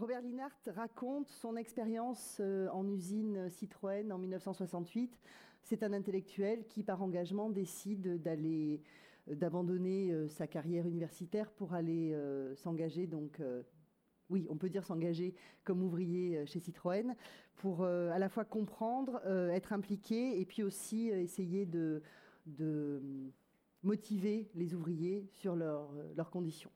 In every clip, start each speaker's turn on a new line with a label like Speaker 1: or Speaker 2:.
Speaker 1: Robert Linhart raconte son expérience euh, en usine Citroën en 1968. C'est un intellectuel qui, par engagement, décide euh, d'abandonner euh, sa carrière universitaire pour aller s'engager donc oui, on peut dire s'engager comme ouvrier chez Citroën pour à la fois comprendre, être impliqué et puis aussi essayer de, motiver les ouvriers sur leurs conditions.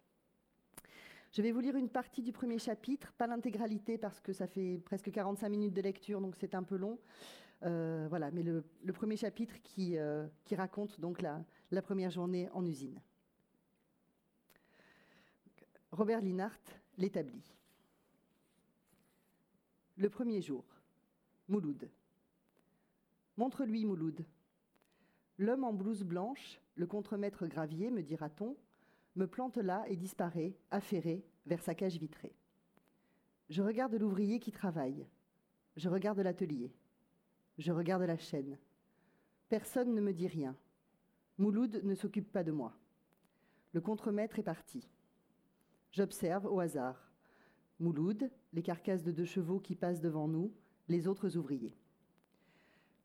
Speaker 1: Je vais vous lire une partie du premier chapitre, pas l'intégralité parce que ça fait presque 45 minutes de lecture, donc c'est un peu long. Euh, voilà, mais le, premier chapitre qui, euh, qui raconte donc la, la, première journée en usine. Robert Linhart l'établit. Le premier jour, Mouloud. Montre-lui, Mouloud. L'homme en blouse blanche, le contremaître gravier, me dira-t-on, me plante là et disparaît, affairé, vers sa cage vitrée. Je regarde l'ouvrier qui travaille. Je regarde l'atelier. Je regarde la chaîne. Personne ne me dit rien. Mouloud ne s'occupe pas de moi. Le contremaître est parti. J'observe au hasard. Mouloud, les carcasses de deux chevaux qui passent devant nous, les autres ouvriers.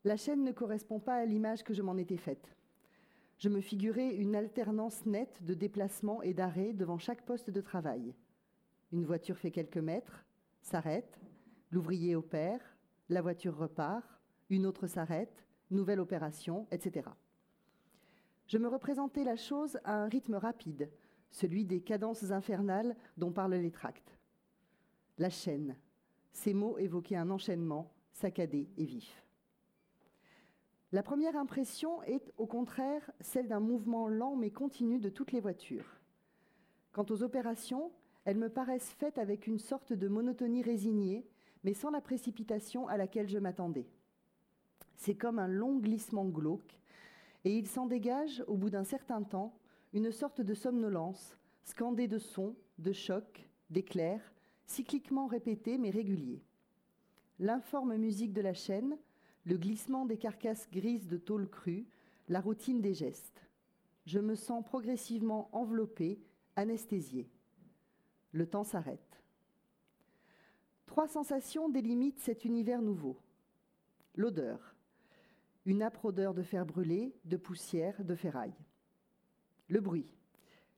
Speaker 1: La chaîne ne correspond pas à l'image que je m'en étais faite je me figurais une alternance nette de déplacements et d'arrêts devant chaque poste de travail. Une voiture fait quelques mètres, s'arrête, l'ouvrier opère, la voiture repart, une autre s'arrête, nouvelle opération, etc. Je me représentais la chose à un rythme rapide, celui des cadences infernales dont parlent les tracts. La chaîne, ces mots évoquaient un enchaînement saccadé et vif. La première impression est au contraire celle d'un mouvement lent mais continu de toutes les voitures. Quant aux opérations, elles me paraissent faites avec une sorte de monotonie résignée, mais sans la précipitation à laquelle je m'attendais. C'est comme un long glissement glauque, et il s'en dégage, au bout d'un certain temps, une sorte de somnolence, scandée de sons, de chocs, d'éclairs, cycliquement répétés mais réguliers. L'informe musique de la chaîne, le glissement des carcasses grises de tôle crue, la routine des gestes. Je me sens progressivement enveloppé, anesthésié. Le temps s'arrête. Trois sensations délimitent cet univers nouveau. L'odeur, une âpre odeur de fer brûlé, de poussière, de ferraille. Le bruit,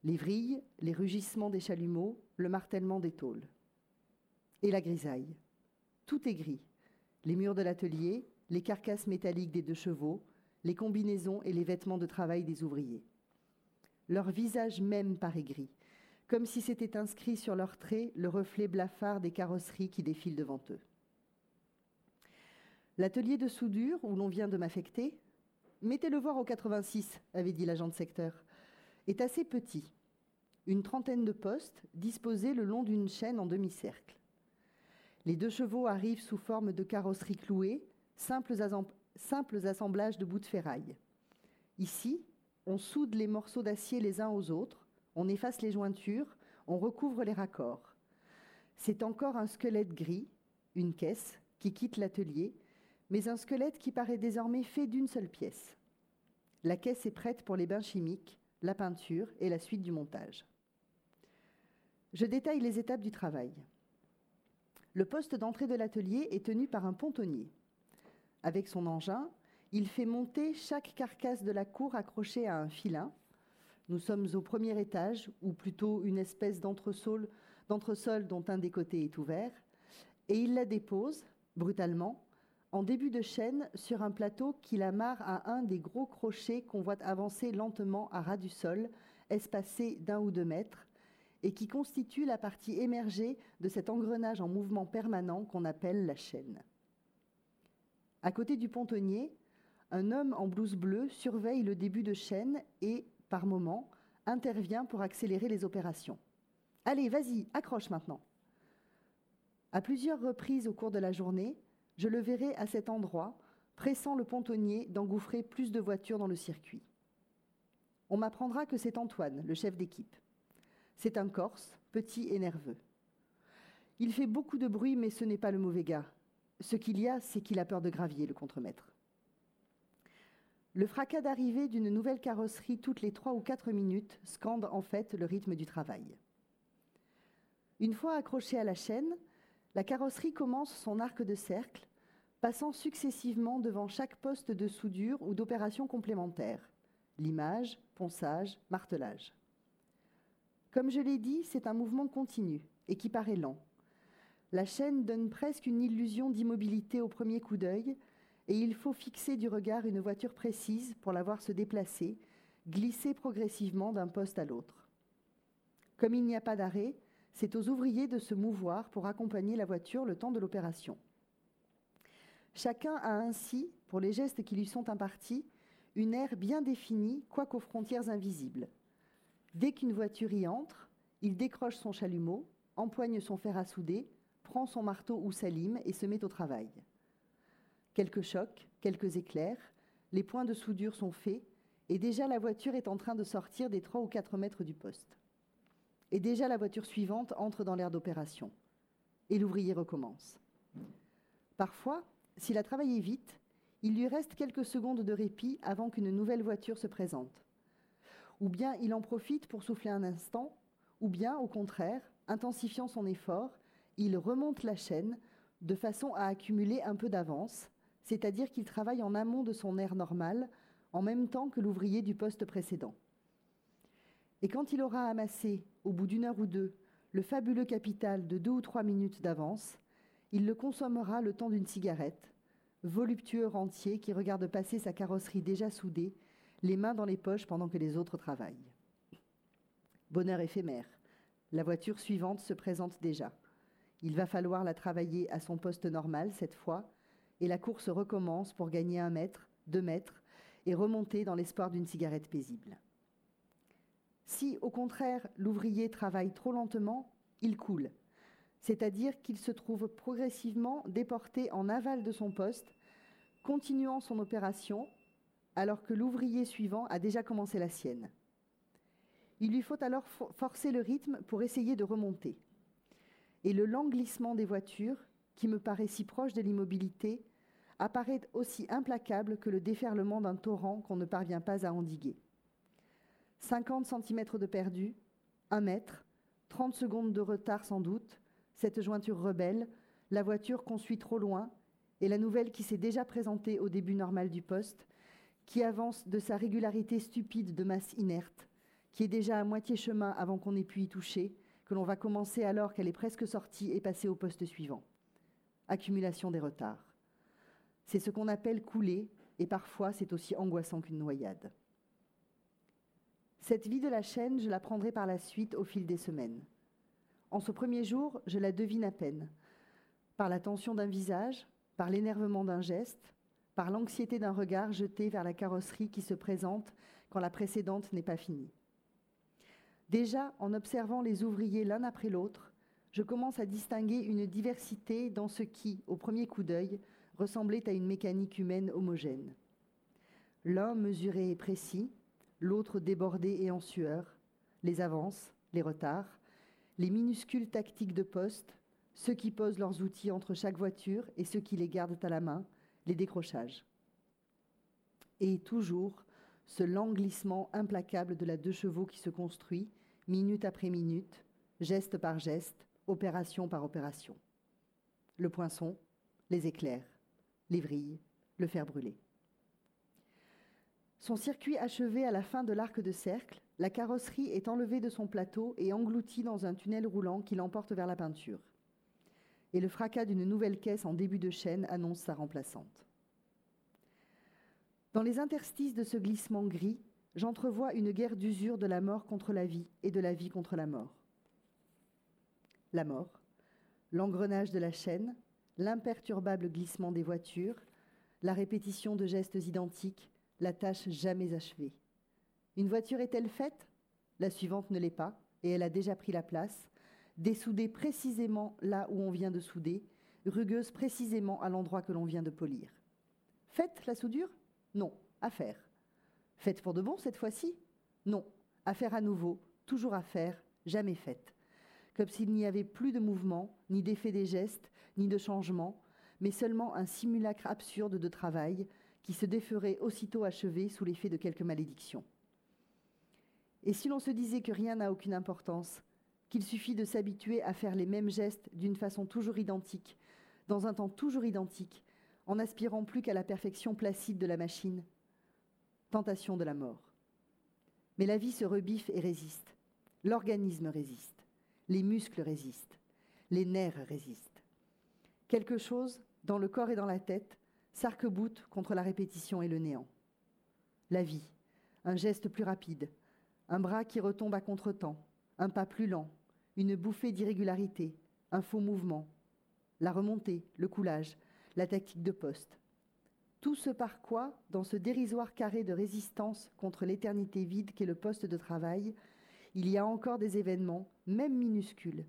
Speaker 1: les vrilles, les rugissements des chalumeaux, le martèlement des tôles. Et la grisaille. Tout est gris. Les murs de l'atelier, les carcasses métalliques des deux chevaux, les combinaisons et les vêtements de travail des ouvriers. Leur visage même paraît gris, comme si s'était inscrit sur leurs traits le reflet blafard des carrosseries qui défilent devant eux. L'atelier de soudure où l'on vient de m'affecter, mettez-le voir au 86, avait dit l'agent de secteur, est assez petit. Une trentaine de postes disposés le long d'une chaîne en demi-cercle. Les deux chevaux arrivent sous forme de carrosserie clouée, simples, assemblages de bouts de ferraille. Ici, on soude les morceaux d'acier les uns aux autres, on efface les jointures, on recouvre les raccords. C'est encore un squelette gris, une caisse, qui quitte l'atelier, mais un squelette qui paraît désormais fait d'une seule pièce. La caisse est prête pour les bains chimiques, la peinture et la suite du montage. Je détaille les étapes du travail. Le poste d'entrée de l'atelier est tenu par un pontonnier. Avec son engin, il fait monter chaque carcasse de la cour accrochée à un filin. Nous sommes au premier étage, ou plutôt une espèce d'entresol dont un des côtés est ouvert, et il la dépose, brutalement, en début de chaîne sur un plateau qu'il amarre à un des gros crochets qu'on voit avancer lentement à ras du sol, espacé d'un ou deux mètres, et qui constitue la partie émergée de cet engrenage en mouvement permanent qu'on appelle la chaîne. À côté du pontonnier, un homme en blouse bleue surveille le début de chaîne et, par moments, intervient pour accélérer les opérations. Allez, vas-y, accroche maintenant. À plusieurs reprises au cours de la journée, je le verrai à cet endroit, pressant le pontonnier d'engouffrer plus de voitures dans le circuit. On m'apprendra que c'est Antoine, le chef d'équipe. C'est un Corse, petit et nerveux. Il fait beaucoup de bruit, mais ce n'est pas le mauvais gars. Ce qu'il y a, c'est qu'il a peur de gravier, le contremaître. Le fracas d'arrivée d'une nouvelle carrosserie toutes les trois ou quatre minutes scande en fait le rythme du travail. Une fois accroché à la chaîne, La carrosserie commence son arc de cercle, passant successivement devant chaque poste de soudure ou d'opération complémentaire limage, ponçage, martelage. Comme je l'ai dit, c'est un mouvement continu et qui paraît lent. La chaîne donne presque une illusion d'immobilité au premier coup d'œil, et il faut fixer du regard une voiture précise pour la voir se déplacer, glisser progressivement d'un poste à l'autre. Comme il n'y a pas d'arrêt, c'est aux ouvriers de se mouvoir pour accompagner la voiture le temps de l'opération. Chacun a ainsi, pour les gestes qui lui sont impartis, une aire bien définie, quoiqu'aux frontières invisibles. Dès qu'une voiture y entre, il décroche son chalumeau, empoigne son fer à souder, prend son marteau ou sa lime et se met au travail. Quelques chocs, quelques éclairs, les points de soudure sont faits, et déjà la voiture est en train de sortir des 3 ou 4 mètres du poste. Et déjà la voiture suivante entre dans l'aire d'opération. Et l'ouvrier recommence. Parfois, s'il a travaillé vite, il lui reste quelques secondes de répit avant qu'une nouvelle voiture se présente. Ou bien il en profite pour souffler un instant, ou bien, au contraire, intensifiant son effort, il remonte la chaîne de façon à accumuler un peu d'avance, c'est-à-dire qu'il travaille en amont de son air normal, en même temps que l'ouvrier du poste précédent. Et quand il aura amassé, au bout d'une heure ou deux, le fabuleux capital de deux ou trois minutes d'avance, il le consommera le temps d'une cigarette, voluptueux rentier qui regarde passer sa carrosserie déjà soudée, les mains dans les poches pendant que les autres travaillent. Bonheur éphémère. La voiture suivante se présente déjà. Il va falloir la travailler à son poste normal cette fois, et la course recommence pour gagner un mètre, deux mètres, et remonter dans l'espoir d'une cigarette paisible. Si, au contraire, l'ouvrier travaille trop lentement, il coule, c'est-à-dire qu'il se trouve progressivement déporté en aval de son poste, continuant son opération, alors que l'ouvrier suivant a déjà commencé la sienne. Il lui faut alors forcer le rythme pour essayer de remonter. Et le lent glissement des voitures, qui me paraît si proche de l'immobilité, apparaît aussi implacable que le déferlement d'un torrent qu'on ne parvient pas à endiguer. 50 cm de perdu, 1 mètre, 30 secondes de retard sans doute, cette jointure rebelle, la voiture qu'on suit trop loin, et la nouvelle qui s'est déjà présentée au début normal du poste, qui avance de sa régularité stupide de masse inerte, qui est déjà à moitié chemin avant qu'on ait pu y toucher, que l'on va commencer alors qu'elle est presque sortie et passer au poste suivant. Accumulation des retards. C'est ce qu'on appelle couler, et parfois c'est aussi angoissant qu'une noyade. Cette vie de la chaîne, je la prendrai par la suite au fil des semaines. En ce premier jour, je la devine à peine, par la tension d'un visage, par l'énervement d'un geste, par l'anxiété d'un regard jeté vers la carrosserie qui se présente quand la précédente n'est pas finie. Déjà, en observant les ouvriers l'un après l'autre, je commence à distinguer une diversité dans ce qui, au premier coup d'œil, ressemblait à une mécanique humaine homogène. L'un mesuré et précis, l'autre débordé et en sueur, les avances, les retards, les minuscules tactiques de poste, ceux qui posent leurs outils entre chaque voiture et ceux qui les gardent à la main, les décrochages. Et toujours ce lent glissement implacable de la deux chevaux qui se construit, minute après minute, geste par geste, opération par opération. Le poinçon, les éclairs, les vrilles, le fer brûlé. Son circuit achevé à la fin de l'arc de cercle, la carrosserie est enlevée de son plateau et engloutie dans un tunnel roulant qui l'emporte vers la peinture. Et le fracas d'une nouvelle caisse en début de chaîne annonce sa remplaçante. Dans les interstices de ce glissement gris, j'entrevois une guerre d'usure de la mort contre la vie et de la vie contre la mort. La mort, l'engrenage de la chaîne, l'imperturbable glissement des voitures, la répétition de gestes identiques, la tâche jamais achevée. Une voiture est-elle faite? La suivante ne l'est pas, et elle a déjà pris la place, dessoudée précisément là où on vient de souder, rugueuse précisément à l'endroit que l'on vient de polir. Faite la soudure? Non, à faire. Faite pour de bon cette fois-ci? Non, à faire à nouveau, toujours à faire, jamais faite. Comme s'il n'y avait plus de mouvement, ni d'effet des gestes, ni de changement, mais seulement un simulacre absurde de travail qui se déferait aussitôt achevé sous l'effet de quelque malédiction. Et si l'on se disait que rien n'a aucune importance, qu'il suffit de s'habituer à faire les mêmes gestes d'une façon toujours identique, dans un temps toujours identique, en n'aspirant plus qu'à la perfection placide de la machine. Tentation de la mort. Mais la vie se rebiffe et résiste. L'organisme résiste. Les muscles résistent. Les nerfs résistent. Quelque chose, dans le corps et dans la tête, s'arc-boute contre la répétition et le néant. La vie, un geste plus rapide, un bras qui retombe à contretemps, un pas plus lent, une bouffée d'irrégularité, un faux mouvement, la remontée, le coulage, la tactique de poste. Tout ce par quoi, dans ce dérisoire carré de résistance contre l'éternité vide qu'est le poste de travail, il y a encore des événements, même minuscules,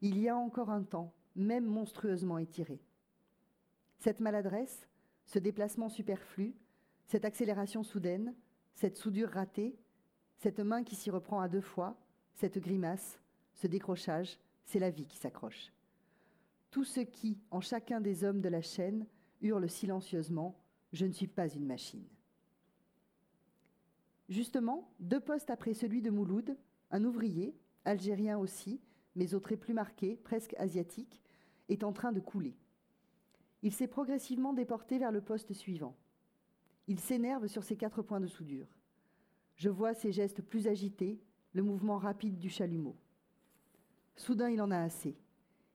Speaker 1: il y a encore un temps, même monstrueusement étiré. Cette maladresse, ce déplacement superflu, cette accélération soudaine, cette soudure ratée, cette main qui s'y reprend à deux fois, cette grimace, ce décrochage, c'est la vie qui s'accroche. Tout ce qui, en chacun des hommes de la chaîne, hurle silencieusement Je ne suis pas une machine. Justement, deux postes après celui de Mouloud, un ouvrier, algérien aussi, mais au trait plus marqué, presque asiatique, est en train de couler. Il s'est progressivement déporté vers le poste suivant. Il s'énerve sur ses quatre points de soudure. Je vois ses gestes plus agités, le mouvement rapide du chalumeau. Soudain, il en a assez.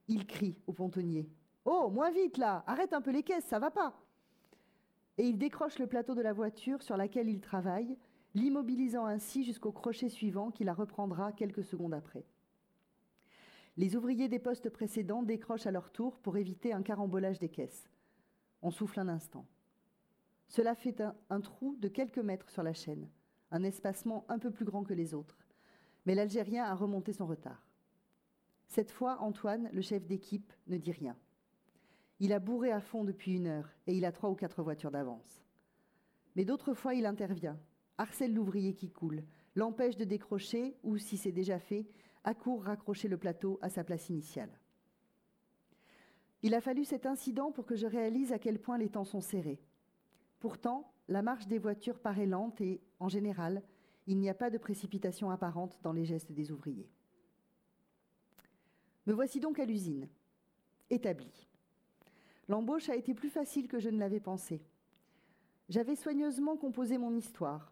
Speaker 1: Il crie au pontonnier. Oh, moins vite là Arrête un peu les caisses, ça va pas Et il décroche le plateau de la voiture sur laquelle il travaille, l'immobilisant ainsi jusqu'au crochet suivant qui la reprendra quelques secondes après. Les ouvriers des postes précédents décrochent à leur tour pour éviter un carambolage des caisses. On souffle un instant. Cela fait un, un trou de quelques mètres sur la chaîne un espacement un peu plus grand que les autres. Mais l'Algérien a remonté son retard. Cette fois, Antoine, le chef d'équipe, ne dit rien. Il a bourré à fond depuis une heure et il a trois ou quatre voitures d'avance. Mais d'autres fois, il intervient, harcèle l'ouvrier qui coule, l'empêche de décrocher ou, si c'est déjà fait, accourt raccrocher le plateau à sa place initiale. Il a fallu cet incident pour que je réalise à quel point les temps sont serrés. Pourtant, la marche des voitures paraît lente et, en général, il n'y a pas de précipitation apparente dans les gestes des ouvriers. Me voici donc à l'usine, établie. L'embauche a été plus facile que je ne l'avais pensé. J'avais soigneusement composé mon histoire,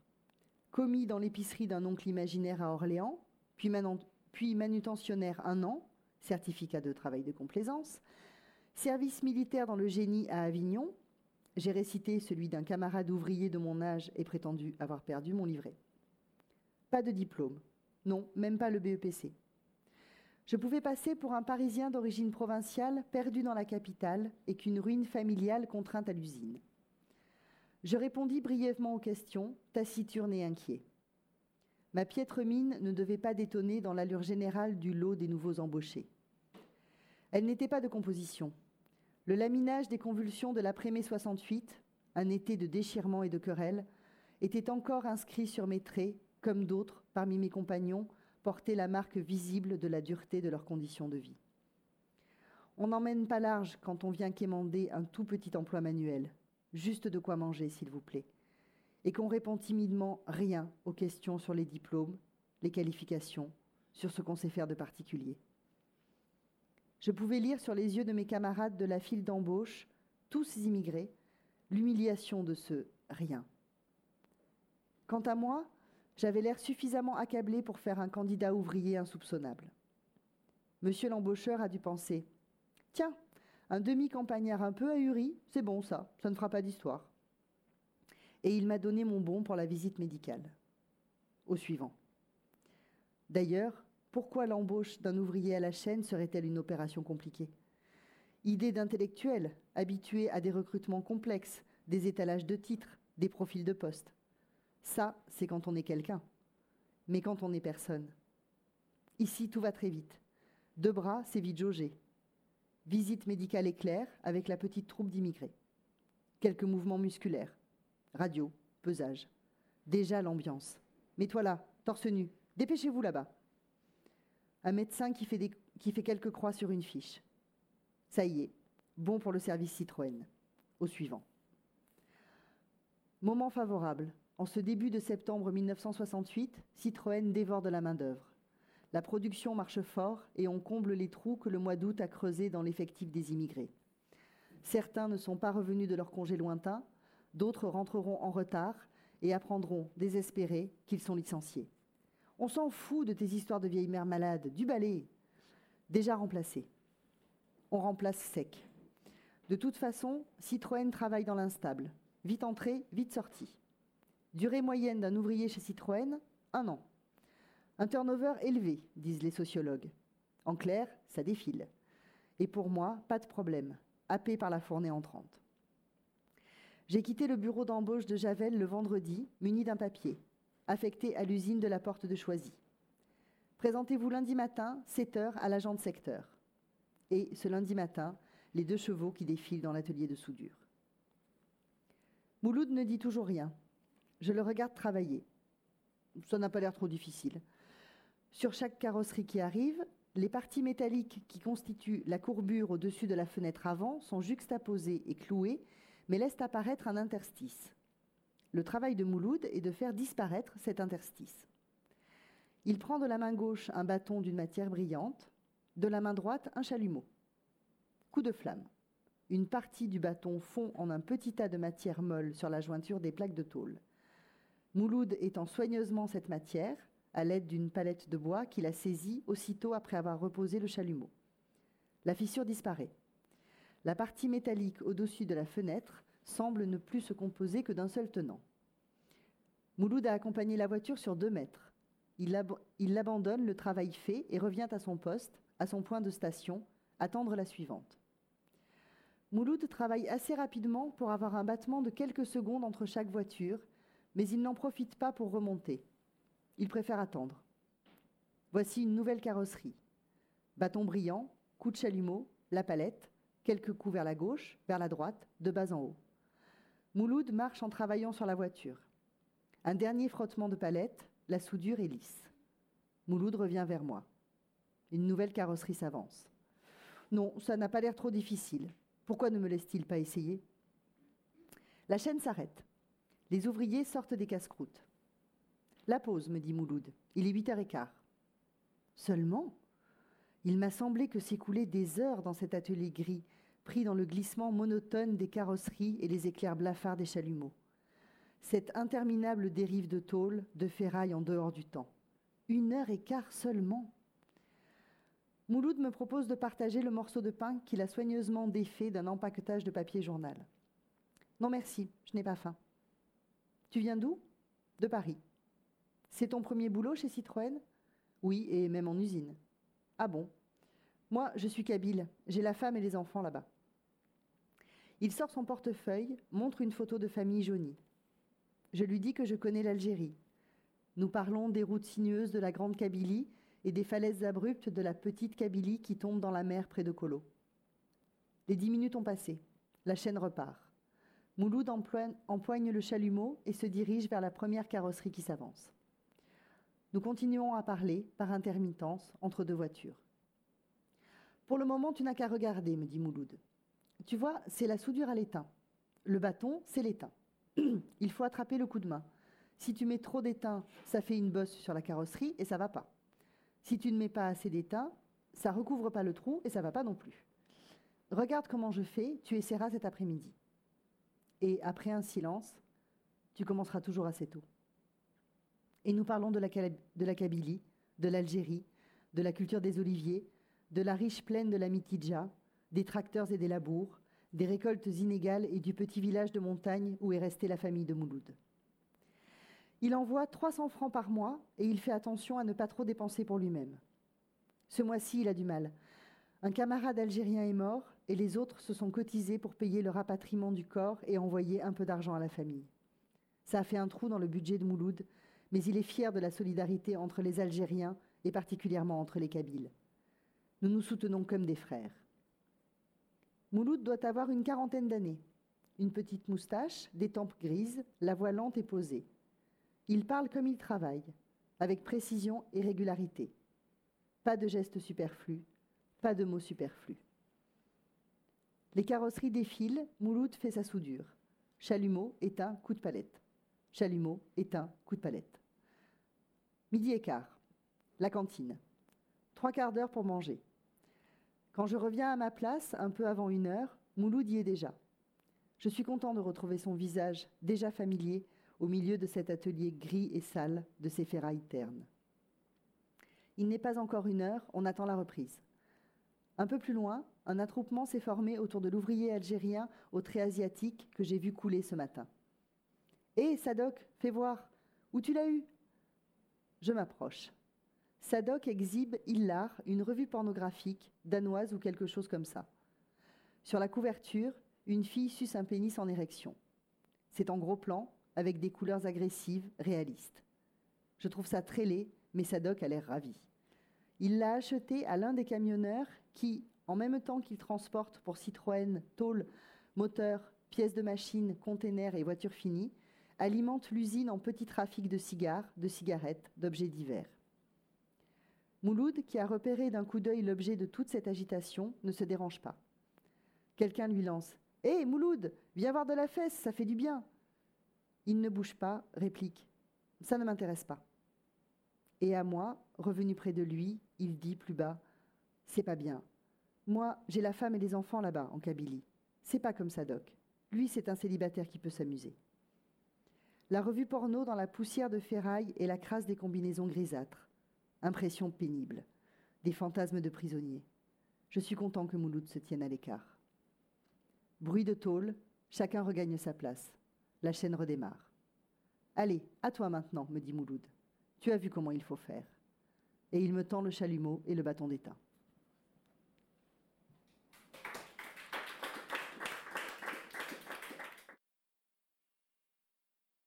Speaker 1: commis dans l'épicerie d'un oncle imaginaire à Orléans, puis, manutentionnaire un an, certificat de travail de complaisance, service militaire dans le génie à Avignon, j'ai récité celui d'un camarade ouvrier de mon âge et prétendu avoir perdu mon livret. Pas de diplôme. Non, même pas le BEPC. Je pouvais passer pour un Parisien d'origine provinciale perdu dans la capitale et qu'une ruine familiale contrainte à l'usine. Je répondis brièvement aux questions, taciturne et inquiet. Ma piètre mine ne devait pas détonner dans l'allure générale du lot des nouveaux embauchés. Elle n'était pas de composition. Le laminage des convulsions de l'après-mai 68, un été de déchirement et de querelles, était encore inscrit sur mes traits, comme d'autres, parmi mes compagnons, portaient la marque visible de la dureté de leurs conditions de vie. On n'emmène pas large quand on vient quémander un tout petit emploi manuel, juste de quoi manger, s'il vous plaît, et qu'on répond timidement rien aux questions sur les diplômes, les qualifications, sur ce qu'on sait faire de particulier. Je pouvais lire sur les yeux de mes camarades de la file d'embauche, tous immigrés, l'humiliation de ce rien. Quant à moi, j'avais l'air suffisamment accablé pour faire un candidat ouvrier insoupçonnable. Monsieur l'embaucheur a dû penser Tiens, un demi-campagnard un peu ahuri, c'est bon ça, ça ne fera pas d'histoire. Et il m'a donné mon bon pour la visite médicale. Au suivant. D'ailleurs, pourquoi l'embauche d'un ouvrier à la chaîne serait-elle une opération compliquée? Idée d'intellectuel, habitué à des recrutements complexes, des étalages de titres, des profils de poste. Ça, c'est quand on est quelqu'un. Mais quand on est personne. Ici, tout va très vite. Deux bras, c'est vite jaugé. Visite médicale éclair avec la petite troupe d'immigrés. Quelques mouvements musculaires. Radio, pesage. Déjà l'ambiance. Mets-toi là, torse nu. Dépêchez-vous là-bas un médecin qui fait, qui fait quelques croix sur une fiche. Ça y est, bon pour le service Citroën. Au suivant. Moment favorable. En ce début de septembre 1968, Citroën dévore de la main-d'œuvre. La production marche fort et on comble les trous que le mois d'août a creusés dans l'effectif des immigrés. Certains ne sont pas revenus de leur congé lointain, d'autres rentreront en retard et apprendront, désespérés, qu'ils sont licenciés. On s'en fout de tes histoires de vieille mère malade, du balai. Déjà remplacé. On remplace sec. De toute façon, Citroën travaille dans l'instable. Vite entré, vite sorti. Durée moyenne d'un ouvrier chez Citroën, un an. Un turnover élevé, disent les sociologues. En clair, ça défile. Et pour moi, pas de problème, happé par la fournée entrante. J'ai quitté le bureau d'embauche de Javel le vendredi, muni d'un papier, affecté à l'usine de la Porte de Choisy. Présentez-vous lundi matin, 7 heures, à l'agent de secteur. Et ce lundi matin, les deux chevaux qui défilent dans l'atelier de soudure. Mouloud ne dit toujours rien. Je le regarde travailler. Ça n'a pas l'air trop difficile. Sur chaque carrosserie qui arrive, les parties métalliques qui constituent la courbure au-dessus de la fenêtre avant sont juxtaposées et clouées mais laisse apparaître un interstice. Le travail de Mouloud est de faire disparaître cet interstice. Il prend de la main gauche un bâton d'une matière brillante, de la main droite un chalumeau. Coup de flamme. Une partie du bâton fond en un petit tas de matière molle sur la jointure des plaques de tôle. Mouloud étend soigneusement cette matière à l'aide d'une palette de bois qu'il a saisie aussitôt après avoir reposé le chalumeau. La fissure disparaît. La partie métallique au-dessus de la fenêtre semble ne plus se composer que d'un seul tenant. Mouloud a accompagné la voiture sur deux mètres. Il, abandonne le travail fait et revient à son poste, à son point de station, attendre la suivante. Mouloud travaille assez rapidement pour avoir un battement de quelques secondes entre chaque voiture, mais il n'en profite pas pour remonter. Il préfère attendre. Voici une nouvelle carrosserie. Bâton brillant, coup de chalumeau, la palette, quelques coups vers la gauche, vers la droite, de bas en haut. Mouloud marche en travaillant sur la voiture. Un dernier frottement de palette, la soudure est lisse. Mouloud revient vers moi. Une nouvelle carrosserie s'avance. Non, ça n'a pas l'air trop difficile. Pourquoi ne me laisse-t-il pas essayer? La chaîne s'arrête. Les ouvriers sortent des casse-croûtes. La pause, me dit Mouloud. Il est 8h15. Seulement Il m'a semblé que s'écoulaient des heures dans cet atelier gris, pris dans le glissement monotone des carrosseries et les éclairs blafards des chalumeaux. Cette interminable dérive de tôle, de ferraille en dehors du temps. Une heure et quart seulement. Mouloud me propose de partager le morceau de pain qu'il a soigneusement défait d'un empaquetage de papier journal. Non merci, je n'ai pas faim. Tu viens d'où? De Paris. C'est ton premier boulot chez Citroën? Oui, et même en usine. Ah bon? Moi, je suis kabyle. J'ai la femme et les enfants là-bas. Il sort son portefeuille, montre une photo de famille jaunie. Je lui dis que je connais l'Algérie. Nous parlons des routes sinueuses de la Grande Kabylie et des falaises abruptes de la petite Kabylie qui tombe dans la mer près de Colo. Les dix minutes ont passé. La chaîne repart. Mouloud empoigne le chalumeau et se dirige vers la première carrosserie qui s'avance. Nous continuons à parler, par intermittence, entre deux voitures. Pour le moment, tu n'as qu'à regarder, me dit Mouloud. Tu vois, c'est la soudure à l'étain. Le bâton, c'est l'étain. Il faut attraper le coup de main. Si tu mets trop d'étain, ça fait une bosse sur la carrosserie et ça va pas. Si tu ne mets pas assez d'étain, ça recouvre pas le trou et ça va pas non plus. Regarde comment je fais, tu essaieras cet après-midi. Et après un silence, tu commenceras toujours assez tôt. Et nous parlons de la, Kabylie, de l'Algérie, de la culture des oliviers, de la riche plaine de la Mitidja, des tracteurs et des labours, des récoltes inégales et du petit village de montagne où est restée la famille de Mouloud. Il envoie 300 francs par mois et il fait attention à ne pas trop dépenser pour lui-même. Ce mois-ci, il a du mal. Un camarade algérien est mort et les autres se sont cotisés pour payer le rapatriement du corps et envoyer un peu d'argent à la famille. Ça a fait un trou dans le budget de Mouloud, mais il est fier de la solidarité entre les Algériens et particulièrement entre les Kabyles. Nous nous soutenons comme des frères. Mouloud doit avoir une quarantaine d'années. Une petite moustache, des tempes grises, la voix lente et posée. Il parle comme il travaille, avec précision et régularité. Pas de gestes superflus, pas de mots superflus. Les carrosseries défilent, Mouloud fait sa soudure. Chalumeau, éteint, coup de palette. Chalumeau, éteint, coup de palette. Midi et quart. La cantine. Trois quarts d'heure pour manger. Quand je reviens à ma place, un peu avant une heure, Mouloud y est déjà. Je suis content de retrouver son visage, déjà familier, au milieu de cet atelier gris et sale de ses ferrailles ternes. Il n'est pas encore une heure, on attend la reprise. Un peu plus loin, un attroupement s'est formé autour de l'ouvrier algérien au trait asiatique que j'ai vu couler ce matin. Hé, Sadok, fais voir, où tu l'as eu? Je m'approche. Sadok exhibe Illar, une revue pornographique, danoise ou quelque chose comme ça. Sur la couverture, une fille suce un pénis en érection. C'est en gros plan, avec des couleurs agressives, réalistes. Je trouve ça très laid, mais Sadok a l'air ravi. Il l'a acheté à l'un des camionneurs qui, en même temps qu'il transporte pour Citroën, tôle, moteur, pièces de machine, containers et voitures finies, alimente l'usine en petit trafic de cigares, de cigarettes, d'objets divers. Mouloud, qui a repéré d'un coup d'œil l'objet de toute cette agitation, ne se dérange pas. Quelqu'un lui lance Hé, Mouloud, viens voir de la fesse, ça fait du bien. Il ne bouge pas, réplique Ça ne m'intéresse pas. Et à moi, revenu près de lui, il dit plus bas C'est pas bien. Moi, j'ai la femme et les enfants là-bas, en Kabylie. C'est pas comme ça, Doc. Lui, c'est un célibataire qui peut s'amuser. La revue porno dans la poussière de ferraille et la crasse des combinaisons grisâtres. Impression pénible. Des fantasmes de prisonniers. Je suis content que Mouloud se tienne à l'écart. Bruit de tôle, chacun regagne sa place. La chaîne redémarre. Allez, à toi maintenant, me dit Mouloud. Tu as vu comment il faut faire. Et il me tend le chalumeau et le bâton d'étain.